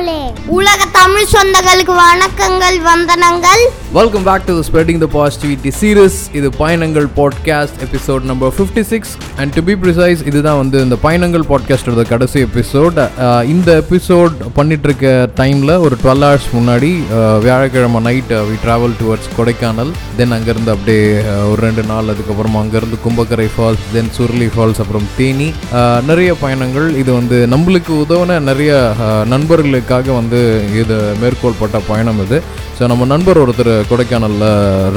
மக்களே உலக தமிழ் சொந்தங்களுக்கு வணக்கங்கள் வந்தனங்கள். Welcome back to spreading the positivity series இது பயணங்கள் podcast episode number fifty six and to be precise இதுதான் வந்து இந்த பயணங்கள் பாட்காஸ்டோட கடைசி எபிசோட் இந்த எபிசோட் பண்ணிகிட்ருக்க டைமில் ஒரு டுவெல் ஹவர்ஸ் முன்னாடி வியாழக்கிழமை night we travel towards Kodaikanal. Then அங்கேருந்து அப்படியே ஒரு ரெண்டு நாள் அதுக்கப்புறமா அங்கேருந்து Kumbakkarai falls then Suruli falls அப்புறம் தேனி. நிறைய பயணங்கள். இது வந்து நம்மளுக்கு உதவின நிறைய நண்பர்களுக்காக வந்து இது மேற்கோள்பட்ட பயணம் இது. ஸோ நம்ம நண்பர் ஒருத்தர் கொடைக்கானலில்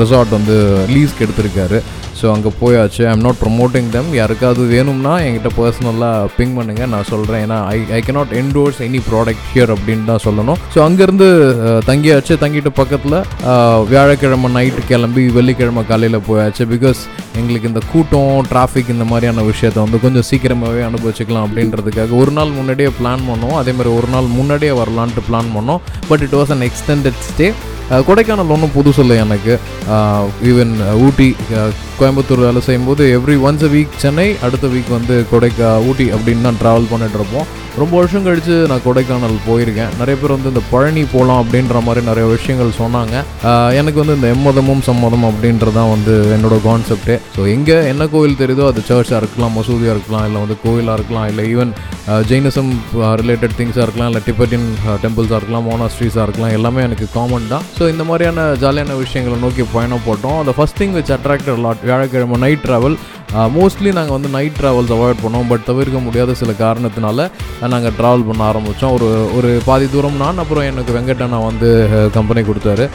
ரிசார்ட் வந்து லீஸ்க்கு எடுத்திருக்காரு ஸோ அங்கே போயாச்சு. ஐம் நாட் ப்ரொமோட்டிங் தம் யாருக்காவது வேணும்னா என்கிட்ட பர்சனலாக பிங் பண்ணுங்கள் நான் சொல்கிறேன் ஏன்னா I I cannot endorse any product here அப்படின்னு தான் சொல்லணும். ஸோ அங்கேருந்து தங்கியாச்சு. தங்கிட்டு பக்கத்தில் வியாழக்கிழமை நைட்டு கிளம்பி வெள்ளிக்கிழமை காலையில் போயாச்சு. பிகாஸ் எங்களுக்கு இந்த கூட்டம் டிராஃபிக் இந்த மாதிரியான விஷயத்த வந்து கொஞ்சம் சீக்கிரமாகவே அனுபவிச்சுக்கலாம் அப்படின்றதுக்காக ஒரு நாள் முன்னாடியே பிளான் பண்ணோம். அதே மாதிரி ஒரு நாள் முன்னாடியே வரலான்ட்டு பிளான் பண்ணோம். But it was an extended stay Kodaikanal ஒன்றும் புதுசு இல்லை எனக்கு. ஈவன் ஊட்டி கோயம்புத்தூர் வேலை செய்யும்போது every once a week Chennai அடுத்த வீக் வந்து கொடைக்கா ஊட்டி அப்படின்னு தான் ட்ராவல் பண்ணிகிட்ருப்போம் இருப்போம். ரொம்ப வருஷம் கழித்து நான் கொடைக்கானல் போயிருக்கேன். நிறைய பேர் வந்து இந்த பழனி போகலாம் அப்படின்ற மாதிரி நிறைய விஷயங்கள் சொன்னாங்க. எனக்கு வந்து இந்த எம்மதமும் சம்மதம் அப்படின்றது தான் வந்து என்னோட கான்செப்டே ஸோ எங்கே என்ன கோவில் தெரியுதோ அது சர்ச்சாக இருக்கலாம் மசூதியாக இருக்கலாம் இல்லை வந்து கோயிலாக இருக்கலாம் இல்லை ஈவன் ஜெயினிசம் ரிலேட்டட் திங்ஸாக இருக்கலாம் இல்லை டிபெட்டின் டெம்பிள்ஸாக இருக்கலாம் மோனாஸ்ட்ரீஸாக இருக்கலாம் எல்லாமே எனக்கு காமன் தான். ஸோ இந்த மாதிரியான ஜாலியான விஷயங்களை நோக்கி பயணம் போட்டோம். அந்த first thing which attracted lot வியாழக்கிழமை நைட் ட்ராவல் மோஸ்ட்லி நாங்கள் வந்து நைட் ட்ராவல்ஸ் அவாய்ட் பண்ணோம் பட் தவிர்க்க முடியாத சில காரணத்தினால நாங்கள் ட்ராவல் பண்ண ஆரம்பித்தோம் ஒரு ஒரு பாதி தூரம் நான் அப்புறம் எனக்கு வெங்கட்டண்ணா வந்து கம்பெனி கொடுத்தாரு.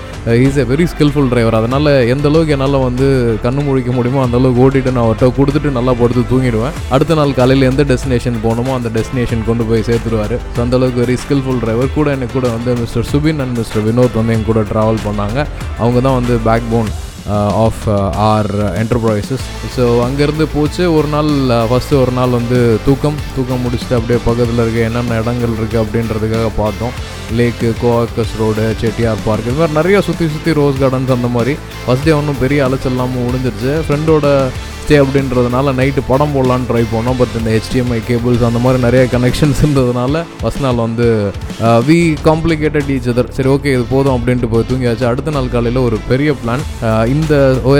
Is a very skillful driver அதனால் எந்த அளவுக்கு என்னால் வந்து கண்ணு முழிக்க முடியுமோ அந்த அளவுக்கு ஓட்டிட்டு நான் அவர்கிட்ட கொடுத்துட்டு நல்லா படுத்து தூங்கிடுவேன். அடுத்த நாள் காலையில் எந்த டெஸ்டினேஷன் போகணுமோ அந்த டெஸ்டினேஷன் கொண்டு போய் சேர்த்துருவார் ஸோ அந்தளவுக்கு வெரி ஸ்கில்ஃபுல் டிரைவர் கூட எனக்கு கூட வந்து Mister Subin and Mister Vinod வந்து என் கூட ட்ராவல் பண்ணாங்க. அவங்க தான் வந்து backbone of R enterprises so அங்கேருந்து போச்சு. ஒரு நாள் uh, ஃபஸ்ட்டு ஒரு நாள் வந்து தூக்கம். தூக்கம் முடிச்சுட்டு அப்படியே பக்கத்தில் இருக்க என்னென்ன இடங்கள் இருக்குது அப்படின்றதுக்காக பார்த்தோம். Lake Coakers road Chettiar park இது மாதிரி நிறைய சுற்றி சுற்றி ரோஸ் கார்டன்ஸ் அந்த மாதிரி. ஃபஸ்ட் டே ஒன்றும் பெரிய அலைச்சல் இல்லாமல் முடிஞ்சிருச்சு. ஃப்ரெண்டோட ஸ்டே அப்படின்றதுனால நைட்டு படம் போடலான்னு ட்ரை பண்ணோம். பட் இந்த ஹெச்டிஎம்ஐ கேபிள்ஸ் அந்த மாதிரி நிறைய கனெக்ஷன்ஸ் இருந்ததுனால ஃபஸ்ட் நாள் வந்து வி காம்ப்ளிகேட்டட் ஈச் அதர் சரி ஓகே இது போதும் அப்படின்ட்டு போய் தூங்கியாச்சு. அடுத்த நாள் காலையில் ஒரு பெரிய பிளான் uh, இந்த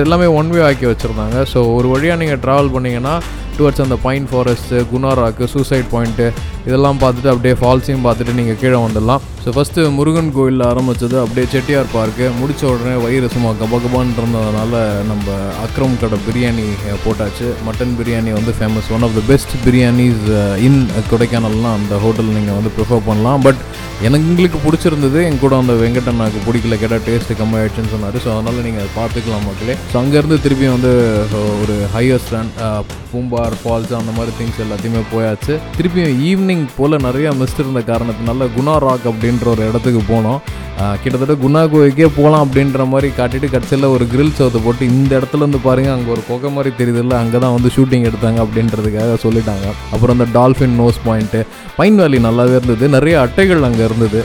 எல்லாமே ஒன் வே ஆக்கி வச்சுருந்தாங்க. ஸோ ஒரு வழியாக நீங்கள் ட்ராவல் பண்ணிங்கன்னா டுவர்ட்ஸ் அந்த pine forest Guna rock suicide point இதெல்லாம் பார்த்துட்டு அப்படியே ஃபால்ஸையும் பார்த்துட்டு நீங்கள் கீழே வந்துடலாம். ஸோ ஃபஸ்ட்டு முருகன் கோயிலில் ஆரம்பித்தது அப்படியே செட்டியார் பார்க்கு முடித்த உடனே வயிறு சும்மா கபகபான் இருந்ததுனால நம்ம அக்ரம் கடை பிரியாணி போட்டாச்சு. மட்டன் பிரியாணி வந்து famous one of the best biryanis in கொடைக்கானல்லாம் அந்த ஹோட்டல் நீங்கள் வந்து ப்ரிஃபர் பண்ணலாம். பட் எங்களுக்கு பிடிச்சிருந்தது. என் கூட அந்த வெங்கடண்ணாக்கு பிடிக்கல. கேட்டால் டேஸ்ட்டு கம்மியாயிடுச்சுன்னு சொன்னார். ஸோ அதனால் நீங்கள் பார்த்துக்கலாம் மக்களே. ஸோ அங்கேருந்து திருப்பி வந்து ஒரு higher stand uh, Poombar falls அந்த மாதிரி திங்ஸ் எல்லாத்தையுமே போயாச்சு. திருப்பியும் ஈவினிங் போல் நிறையா மிஸ்ட் இருந்த காரணத்தினால குணா ராக் அப்படின்ற ஒரு இடத்துக்கு போனோம். Uh, கிட்டத்தட்ட குணா கோவிக்கே போகலாம் அப்படின்ற மாதிரி காட்டிட்டு கடைசியில் ஒரு கிரில் சவுத்தை போட்டு இந்த இடத்துல இருந்து பாருங்கள் அங்கே ஒரு கொகை மாதிரி தெரியுதுல்ல அங்கே தான் வந்து ஷூட்டிங் எடுத்தாங்க அப்படின்றதுக்காக சொல்லிட்டாங்க. அப்புறம் அந்த டால்ஃபின் நோஸ் பாயிண்ட்டு பைன் வேலி நல்லாவே இருந்தது. நிறைய அட்டைகள் அங்கே இருந்தது.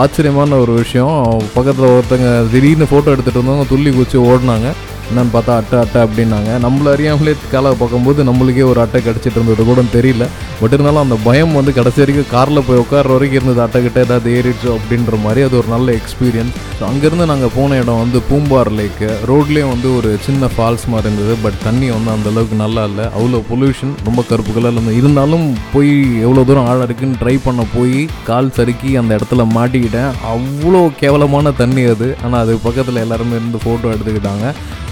ஆச்சரியமான ஒரு விஷயம். பக்கத்தில் ஒருத்தங்க திடீர்னு ஃபோட்டோ எடுத்துகிட்டு இருந்தவங்க துள்ளி குச்சி ஓடினாங்க. என்னென்னு பார்த்தா அட்டை அட்டை அப்படின்னாங்க. நம்மள அறியாமலே காலை பார்க்கும்போது நம்மளுக்கே ஒரு அட்டை கிடச்சிட்டு இருந்தது கூட தெரியல. பட் இருந்தாலும் அந்த பயம் வந்து கடைசி வரைக்கும் காரில் போய் உட்கார வரைக்கும் இருந்தது. அட்டை கிட்ட ஏதாவது ஏறிடுச்சோ அப்படின்ற மாதிரி அது ஒரு நல்ல எக்ஸ்பீரியன்ஸ் அங்கேருந்து நாங்கள் போன இடம் வந்து பூம்பார் லேக்கு ரோட்லேயும் வந்து ஒரு சின்ன ஃபால்ஸ் மாதிரி இருந்தது. பட் தண்ணி வந்து அந்த அளவுக்கு நல்லா இல்லை. அவ்வளோ பொல்யூஷன் ரொம்ப கருப்பு கலரில் இருந்து இருந்தாலும் போய் எவ்வளோ தூரம் ஆழம் இருக்குன்னு ட்ரை பண்ண போய் கால் சறுக்கி அந்த இடத்துல மாட்டிக்கிட்டேன். அவ்வளோ கேவலமான தண்ணி அது. ஆனால் அது பக்கத்தில் எல்லாருமே இருந்து ஃபோட்டோ எடுத்துக்கிட்டாங்க.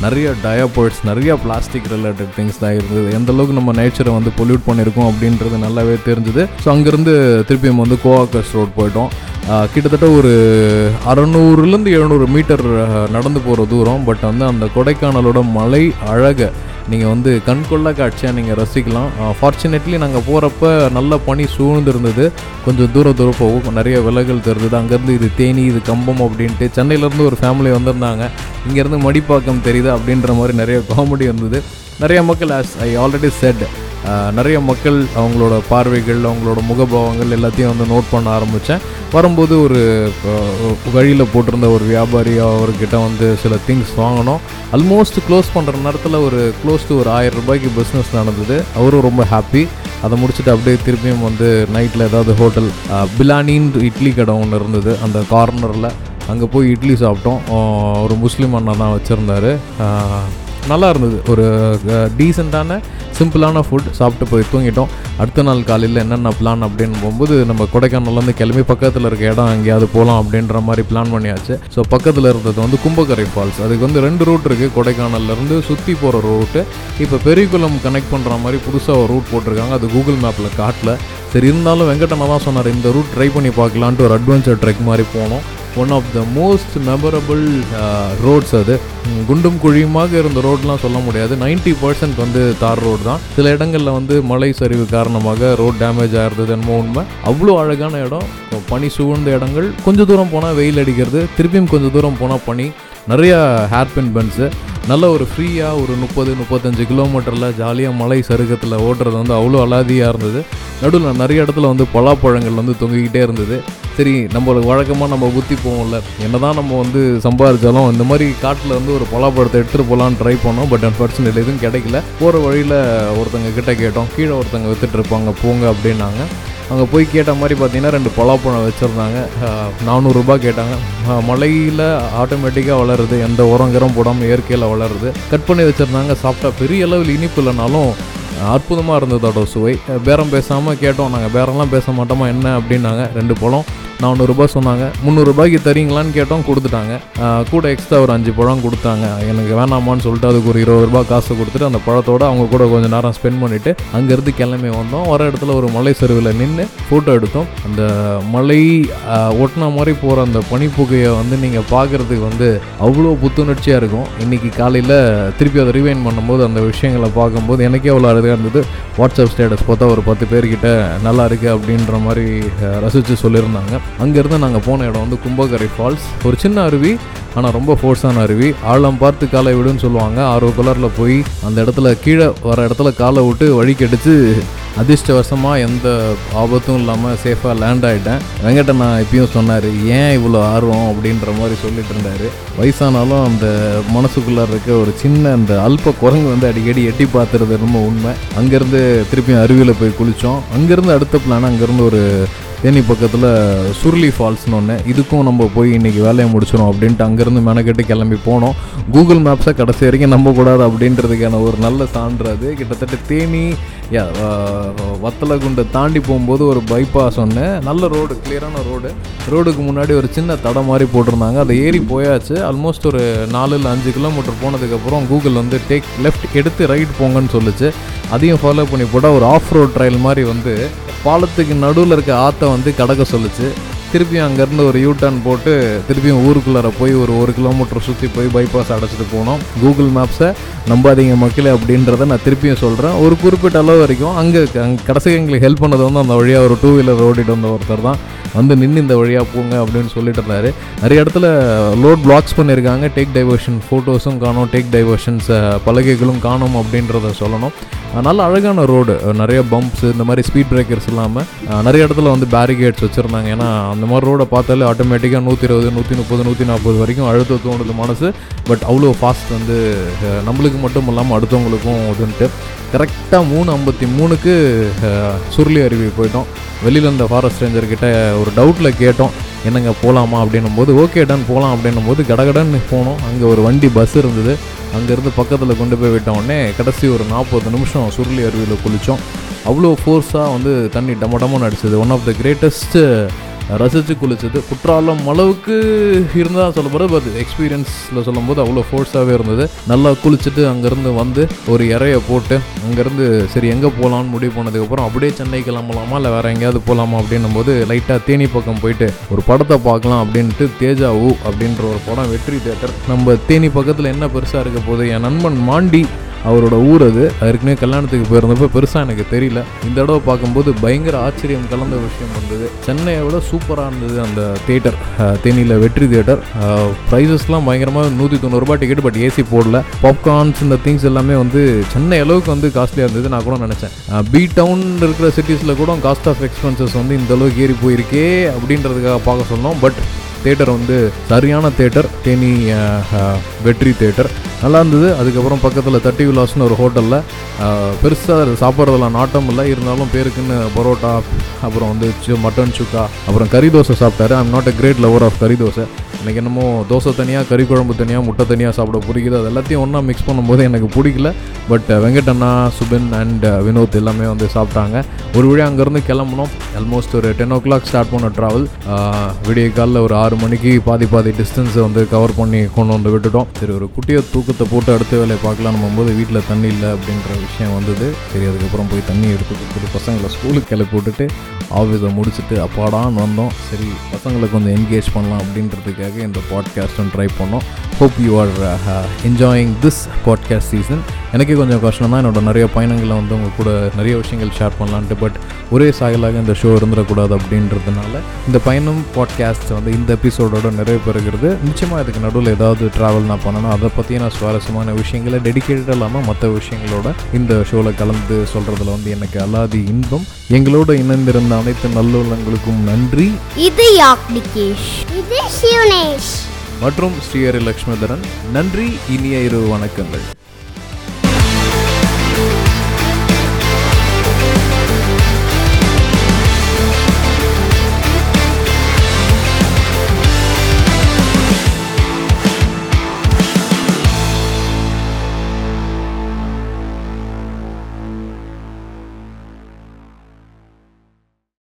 நிறைய டயப்பர்ஸ் நிறைய பிளாஸ்டிக் ரிலேட்டட் திங்ஸ் தான் இருந்தது. எந்த அளவுக்கு நம்ம நேச்சரை வந்து பொல்யூட் பண்ணியிருக்கோம் அப்படின்றது நல்லாவே தெரிஞ்சுது. ஸோ அங்கேருந்து திருப்பியும் வந்து கோவாக்கஸ் ரோட் போயிட்டோம். கிட்டத்தட்ட ஒரு அறநூறுலேருந்து எழுநூறு மீட்டர் நடந்து போகிற தூரம். பட் வந்து அந்த கொடைக்கானலோட மலை அழகை நீங்கள் வந்து கண்கொள்ள காட்சியாக நீங்கள் ரசிக்கலாம். ஃபார்ச்சுனேட்லி நாங்கள் போகிறப்ப நல்ல பனி சூழ்ந்துருந்தது. கொஞ்சம் தூரம் தூரம் போகும். நிறைய விலகல் தெரிஞ்சது. அங்கேருந்து இது தேனி இது கம்பம் அப்படின்ட்டு சென்னையிலேருந்து ஒரு ஃபேமிலி வந்திருந்தாங்க. இங்கேருந்து மடிப்பாக்கம் தெரியுது அப்படின்ற மாதிரி நிறைய காமெடி இருந்தது. நிறைய மக்கள் ஆஸ் ஐ ஆல்ரெடி செட் நிறைய மக்கள் அவங்களோட பார்வைகள் அவங்களோட முகபாவங்கள் எல்லாத்தையும் வந்து நோட் பண்ண ஆரம்பித்தேன் வரும்போது ஒரு வழியில் போட்டிருந்த ஒரு வியாபாரி அவர்கிட்ட வந்து சில திங்ஸ் வாங்கினோம். ஆல்மோஸ்ட் க்ளோஸ் பண்ணுற நேரத்தில் ஒரு க்ளோஸ் டு ஒரு ஆயிரம் ரூபாய்க்கு பிஸ்னஸ் நடந்தது. அவரும் ரொம்ப ஹாப்பி அதை முடிச்சுட்டு அப்படியே திருப்பியும் வந்து நைட்டில் ஏதாவது ஹோட்டல் பிலானின்னு இட்லி கடை ஒன்று இருந்தது. அந்த கார்னரில் அங்கே போய் இட்லி சாப்பிட்டோம். ஒரு முஸ்லீம் அண்ணா தான் வச்சுருந்தாரு. நல்லா இருந்தது ஒரு டீசெண்டான சிம்பிளான ஃபுட் சாப்பிட்டு போய் தூங்கிட்டோம். அடுத்த நாள் காலையில் என்னென்ன பிளான் அப்படின்னு போகும்போது நம்ம கொடைக்கானல்லேருந்து கிளம்பி பக்கத்தில் இருக்க இடம் எங்கேயாவது போகலாம் அப்படின்ற மாதிரி பிளான் பண்ணியாச்சு. ஸோ பக்கத்தில் இருந்தது வந்து கும்பகரை ஃபால்ஸ் அதுக்கு வந்து ரெண்டு ரூட் இருக்குது கொடைக்கானல்லேருந்து சுற்றி போகிற ரூட்டு இப்போ பெரியகுளம் கனெக்ட் பண்ணுற மாதிரி புதுசாக ஒரு ரூட் போட்டிருக்காங்க. அது கூகுள் மேப்பில் காட்டல. சரி இருந்தாலும் வெங்கடண்ணா தான் சொன்னார் இந்த ரூட் ட்ரை பண்ணி பார்க்கலான்ட்டு ஒரு அட்வென்ச்சர் ட்ரெக் மாதிரி போனோம். One of the most memorable roads அது. குண்டும் குழியுமாக இருந்த ரோட்லாம் சொல்ல முடியாது. 90% பர்சன்ட் வந்து தார் ரோடு தான். சில இடங்களில் வந்து மழை சரிவு காரணமாக ரோட் டேமேஜ் ஆகிறது என்னமோ உண்மை. அவ்வளோ அழகான இடம். பனி சூழ்ந்த இடங்கள். கொஞ்சம் தூரம் போனால் வெயில் அடிக்கிறது. திருப்பியும் கொஞ்சம் தூரம் போனால் பனி. நிறையா ஹேர்பின் பென்ஸு நல்ல ஒரு ஃப்ரீயாக ஒரு முப்பது முப்பத்தஞ்சு கிலோமீட்டரில் ஜாலியாக மலை சருகத்தில் ஓட்டுறது வந்து அவ்வளோ அலாதியாக இருந்தது. நடுவில் நிறைய இடத்துல வந்து பலாப்பழங்கள் வந்து தொங்கிக்கிட்டே இருந்தது. சரி நம்மளுக்கு வழக்கமாக நம்ம புத்தி போவோம்ல. என்னதான் நம்ம வந்து சம்பாதிச்சாலும் இந்த மாதிரி காட்டில் வந்து ஒரு பலாப்பழத்தை எடுத்துகிட்டு போகலான்னு ட்ரை பண்ணோம். பட் அன்ஃபார்ச்சுனேட்லி எதுவும் கிடைக்கல. போகிற வழியில் ஒருத்தங்க கிட்ட கேட்டோம். கீழே ஒருத்தங்க வித்துட்டு இருப்பாங்க. போங்க அப்படின்னாங்க. அங்கே போய் கேட்ட மாதிரி பார்த்தீங்கன்னா ரெண்டு பலாப்பழம் வச்சுருந்தாங்க. நானூறுரூபா கேட்டாங்க. மலையில் ஆட்டோமேட்டிக்காக வளருது. எந்த உரம் கிரம் போடாமல் இயற்கையில் வளருது. கட் பண்ணி வச்சுருந்தாங்க. சாப்பிட்டா பெரிய அளவில் இனிப்பு இல்லைனாலும் அற்புதமாக இருந்ததோட சுவை. பேரம் பேசாமல் கேட்டோம். நாங்கள் பேரம்லாம் பேச மாட்டோமா என்ன அப்படின்னாங்க ரெண்டு பழம். நானூறுரூபா சொன்னாங்க. முந்நூறுரூபாய்க்கு தரீங்களான்னு கேட்டோம் கொடுத்துட்டாங்க. கூட எக்ஸ்ட்ரா ஒரு அஞ்சு பழம் கொடுத்தாங்க. எனக்கு வேணாமான்னு சொல்லிட்டு அதுக்கு ஒரு இருபது ரூபாய் காசு கொடுத்துட்டு அந்த பழத்தோடு அவங்க கூட கொஞ்சம் நேரம் ஸ்பெண்ட் பண்ணிவிட்டு அங்கேருந்து கிளம்பி வந்தோம். வர இடத்துல ஒரு மலை சரிவில் நின்று ஃபோட்டோ எடுத்தோம். அந்த மலை ஒட்டின மாதிரி போகிற அந்த பனிப்புகையை வந்து நீங்கள் பார்க்குறதுக்கு வந்து அவ்வளோ புத்துணர்ச்சியாக இருக்கும். இன்றைக்கி காலையில் திருப்பி அதை ரிவைன் பண்ணும்போது அந்த விஷயங்களை பார்க்கும்போது எனக்கே அவ்வளோ அழகாக இருந்தது. வாட்ஸ்அப் ஸ்டேட்டஸ் பார்த்தா ஒரு பத்து பேர்கிட்ட நல்லா இருக்குது அப்படின்ற மாதிரி ரசித்து சொல்லியிருந்தாங்க. அங்கேருந்து நாங்கள் போன இடம் வந்து கும்பகரை ஃபால்ஸ். ஒரு சின்ன அருவி ஆனால் ரொம்ப ஃபோர்ஸான அருவி. ஆழம் பார்த்து காலை விடுன்னு சொல்லுவாங்க. ஆர்வ கலரில் போய் அந்த இடத்துல கீழே வர இடத்துல காலை விட்டு வழி கெடுத்து அதிர்ஷ்டவசமாக எந்த ஆபத்தும் இல்லாமல் சேஃபாக லேண்ட் ஆகிட்டேன் வெங்கடண்ணா இப்பயும் சொன்னார் ஏன் இவ்வளோ ஆர்வம்? அப்படின்ற மாதிரி சொல்லிட்டு இருந்தார். வயசானாலும் அந்த மனசுக்குள்ளே இருக்க ஒரு சின்ன அந்த அல்ப குரங்கு வந்து அடிக்கடி எட்டி பார்த்துறது ரொம்ப உண்மை. அங்கேருந்து திருப்பியும் அருவியில் போய் குளித்தோம் அங்கேருந்து அடுத்த பிளான் அங்கேருந்து ஒரு தேனி பக்கத்தில் சுருளி ஃபால்ஸ்னு ஒன்று இதுக்கும் நம்ம போய் இன்றைக்கி வேலையை முடிச்சிடும் அப்படின்ட்டு அங்கேருந்து மெனக்கெட்டு கிளம்பி போனோம். கூகுள் மேப்ஸை கடைசி வரைக்கும் நம்பக்கூடாது அப்படின்றதுக்கான ஒரு நல்ல சான்று அது. கிட்டத்தட்ட தேனி வத்தலை வ- வத்தலகுண்டை தாண்டி போகும்போது ஒரு பைபாஸ் ஒன்று நல்ல ரோடு கிளியரான ரோடு ரோடுக்கு முன்னாடி ஒரு சின்ன தடை மாதிரி போட்டிருந்தாங்க. அதை ஏறி போயாச்சு. ஆல்மோஸ்ட் ஒரு நாலு இல்லை அஞ்சு கிலோமீட்டர் போனதுக்கப்புறம் கூகுள் வந்து டேக் லெஃப்ட் எடுத்து ரைட் போங்கன்னு சொல்லிச்சு. அதையும் ஃபாலோ பண்ணி போட்டால் ஒரு ஆஃப் ரோட் ட்ரையல் மாதிரி வந்து பாலத்துக்கு நடுவில் இருக்க ஆற்றை வந்து கடக்க சொல்லிச்சு. திருப்பியும் அங்கேருந்து ஒரு யூ டர்ன் போட்டு திருப்பியும் ஊருக்குள்ளார போய் ஒரு ஒரு கிலோமீட்டர் சுற்றி போய் பைபாஸ் அடைச்சிட்டு போனோம். கூகுள் மேப்ஸை நம்பாதீங்க மக்களே அப்படின்றத நான் திருப்பியும் சொல்கிறேன் ஒரு குறிப்பிட்ட அளவு வரைக்கும் அங்கே அங்கே கடைசி எங்களுக்கு ஹெல்ப் பண்ணது வந்து அந்த வழியாக ஒரு டூ வீலர் ஓடிட்டு வந்த ஒருத்தர் தான். வந்து நின்று இந்த வழியாக போங்க அப்படின்னு சொல்லிட்டு இருந்தாரு. நிறைய இடத்துல லோட் பிளாக்ஸ் பண்ணியிருக்காங்க டேக் டைவர்ஷன் ஃபோட்டோஸும் காணும். டேக் டைவர்ஷன்ஸ் பலகைகளும் காணும் அப்படின்றத சொல்லணும். நல்ல அழகான ரோடு. நிறைய பம்ப்ஸ் இந்த மாதிரி ஸ்பீட் பிரேக்கர்ஸ் இல்லாமல் நிறைய இடத்துல வந்து பேரிகேட்ஸ் வச்சுருந்தாங்க. ஏன்னா அந்த மாதிரி ரோடை பார்த்தாலே ஆட்டோமேட்டிக்காக நூற்றி இருபது நூற்றி முப்பது நூற்றி நாற்பது வரைக்கும் அழுத்த தோணுது மனசு. பட் அவ்வளோ ஃபாஸ்ட் வந்து நம்மளுக்கு மட்டும் இல்லாமல் அடுத்தவங்களுக்கும் இதுன்ட்டு கரெக்டாக மூணு ஐம்பத்தி மூணுக்கு சுருளி அருவி போயிட்டோம். வெளியில் இருந்த ஃபாரஸ்ட் ரேஞ்சர்கிட்ட ஒரு டவுட்டில் கேட்டோம். என்னங்க போகலாமா அப்படின்னும் போது ஓகே டன் போகலாம் அப்படின்னும் போது கடகடன்னு போனோம். அங்கே ஒரு வண்டி பஸ் இருந்தது. அங்கேருந்து பக்கத்தில் கொண்டு போய் விட்ட உடனே கடைசி ஒரு நாற்பது நிமிஷம் சுருளி அருவியில் குளித்தோம் அவ்வளோ ஃபோர்ஸாக வந்து தண்ணி டம டமன்னு அடிச்சது. ஒன் ஆஃப் த கிரேட்டஸ்ட்டு ரசித்து குளிச்சது. குற்றாலம் அளவுக்கு இருந்தால் சொல்ல போகிறது பட் எக்ஸ்பீரியன்ஸில் சொல்லும்போது அவ்வளோ ஃபோர்ஸாகவே இருந்தது. நல்லா குளிச்சுட்டு அங்கேருந்து வந்து ஒரு இறைய போட்டு அங்கேருந்து சரி எங்கே போகலான்னு முடிவு பண்ணதுக்கப்புறம் அப்படியே சென்னை கிளம்பலாமா இல்லை வேறு எங்கேயாவது போகலாமா அப்படின்னும் போது லைட்டாக தேனி பக்கம் போயிட்டு ஒரு படத்தை பார்க்கலாம் அப்படின்ட்டு தேஜா ஊ அப்படின்ற ஒரு படம் வெற்றி தேட்டர் நம்ம தேனி பக்கத்தில் என்ன பெருசாக இருக்க போகுது? என் நண்பன் மாண்டி அவரோட ஊர் அது. ஏற்கனவே கல்யாணத்துக்கு போயிருந்தப்போ பெருசாக எனக்கு தெரியல. இந்த தடவை பார்க்கும்போது பயங்கர ஆச்சரியம் கலந்த விஷயம் இருந்தது சென்னையை விட சூப்பராக இருந்தது அந்த தேட்டர் தேனியில் வெற்றி தேட்டர் ப்ரைஸஸ்லாம் பயங்கரமாக நூற்றி தொண்ணூறுபா டிக்கெட் பட் ஏசி போடல. பாப்கார்ன்ஸ் இந்த திங்ஸ் எல்லாமே வந்து சென்னை அளவுக்கு வந்து காஸ்ட்லியாக இருந்தது நான் கூட நினச்சேன். பி டவுன் இருக்கிற சிட்டிஸில் கூட காஸ்ட் ஆஃப் எக்ஸ்பென்சஸ் வந்து இந்த அளவுக்கு ஏறி போயிருக்கே அப்படின்றதுக்காக பார்க்க சொன்னோம். பட் தேட்டர் வந்து சரியான தேட்டர் தேனி வெற்றி தேட்டர். நல்லா இருந்தது. அதுக்கப்புறம் பக்கத்தில் தட்டி விலாஸ்னு ஒரு ஹோட்டலில் பெருசாக சாப்பிட்றதெல்லாம் நாட்டம் இல்லை. இருந்தாலும் பேருக்குன்னு பரோட்டா அப்புறம் வந்து சு- மட்டன் சுக்கா அப்புறம் கறி தோசை சாப்பிட்டாரு. I'm not a great lover of kari dosa. எனக்கு என்னமோ தோசை தனியாக கறி குழம்பு தனியாக முட்டை தனியாக சாப்பிட பிடிக்குது. அது எல்லாத்தையும் ஒன்றா மிக்ஸ் பண்ணும்போது எனக்கு பிடிக்கல. பட் வெங்கடண்ணா சுபின் அண்ட் வினோத் எல்லாமே வந்து சாப்பிட்டாங்க. ஒரு வழி அங்கேருந்து கிளம்புனோம். ஆல்மோஸ்ட் ஒரு டென் ஓ கிளாக் ஸ்டார்ட் பண்ண ட்ராவல் விடிய காலில் ஒரு ஆறு மணிக்கு பாதி பாதி டிஸ்டன்ஸை வந்து கவர் பண்ணி கொண்டு வந்து விட்டுட்டோம். சரி ஒரு குட்டியை தூக்கத்தை போட்டு அடுத்த வேலையை பார்க்கலாம் போது வீட்டில் தண்ணி இல்லை அப்படின்ற விஷயம் வந்தது. சரி அதுக்கப்புறம் போய் தண்ணி எடுத்து கொடுத்துட்டு பசங்களை ஸ்கூலுக்கு கிளப்பி விட்டுட்டு ஆஃபீஸை முடிச்சுட்டு அப்பாடான்னு வந்தோம். சரி பசங்களை கொஞ்சம் என்கேஜ் பண்ணலாம் அப்படின்றதுக்காக இந்த பாட்காஸ்ட்டும் ட்ரை பண்ணோம். Hope you are enjoying this podcast season எனக்கே கொஞ்சம் கஷ்டம் தான் என்னோட நிறைய பயணங்களை வந்து உங்க கூட நிறைய விஷயங்கள் ஷேர் பண்ணலான்ட்டு பட் ஒரே சாயலாக இந்த ஷோ இருந்துடக்கூடாது அப்படின்றதுனால இந்த பயணம் பாட்காஸ்ட் வந்து இந்த எபிசோடோட நிறைவு பெறுகிறது நிச்சயமாக இதுக்கு நடுவில் ஏதாவது ட்ராவல் நான் பண்ணணும். அதை பற்றின சுவாரஸ்யமான விஷயங்களை டெடிக்கேட்டட் இல்லாமல் மற்ற விஷயங்களோட இந்த ஷோவில் கலந்து சொல்கிறதுல வந்து எனக்கு அலாதி இன்பம். எங்களோட இணைந்திருந்த அனைத்து நல்லுள்ளங்களுக்கும் நன்றி. இது யாக்னிகேஷ். இது மற்றும் ஸ்ரீஹரி லக்ஷ்மிதரன் நன்றி இனிய இரு வணக்கங்கள்.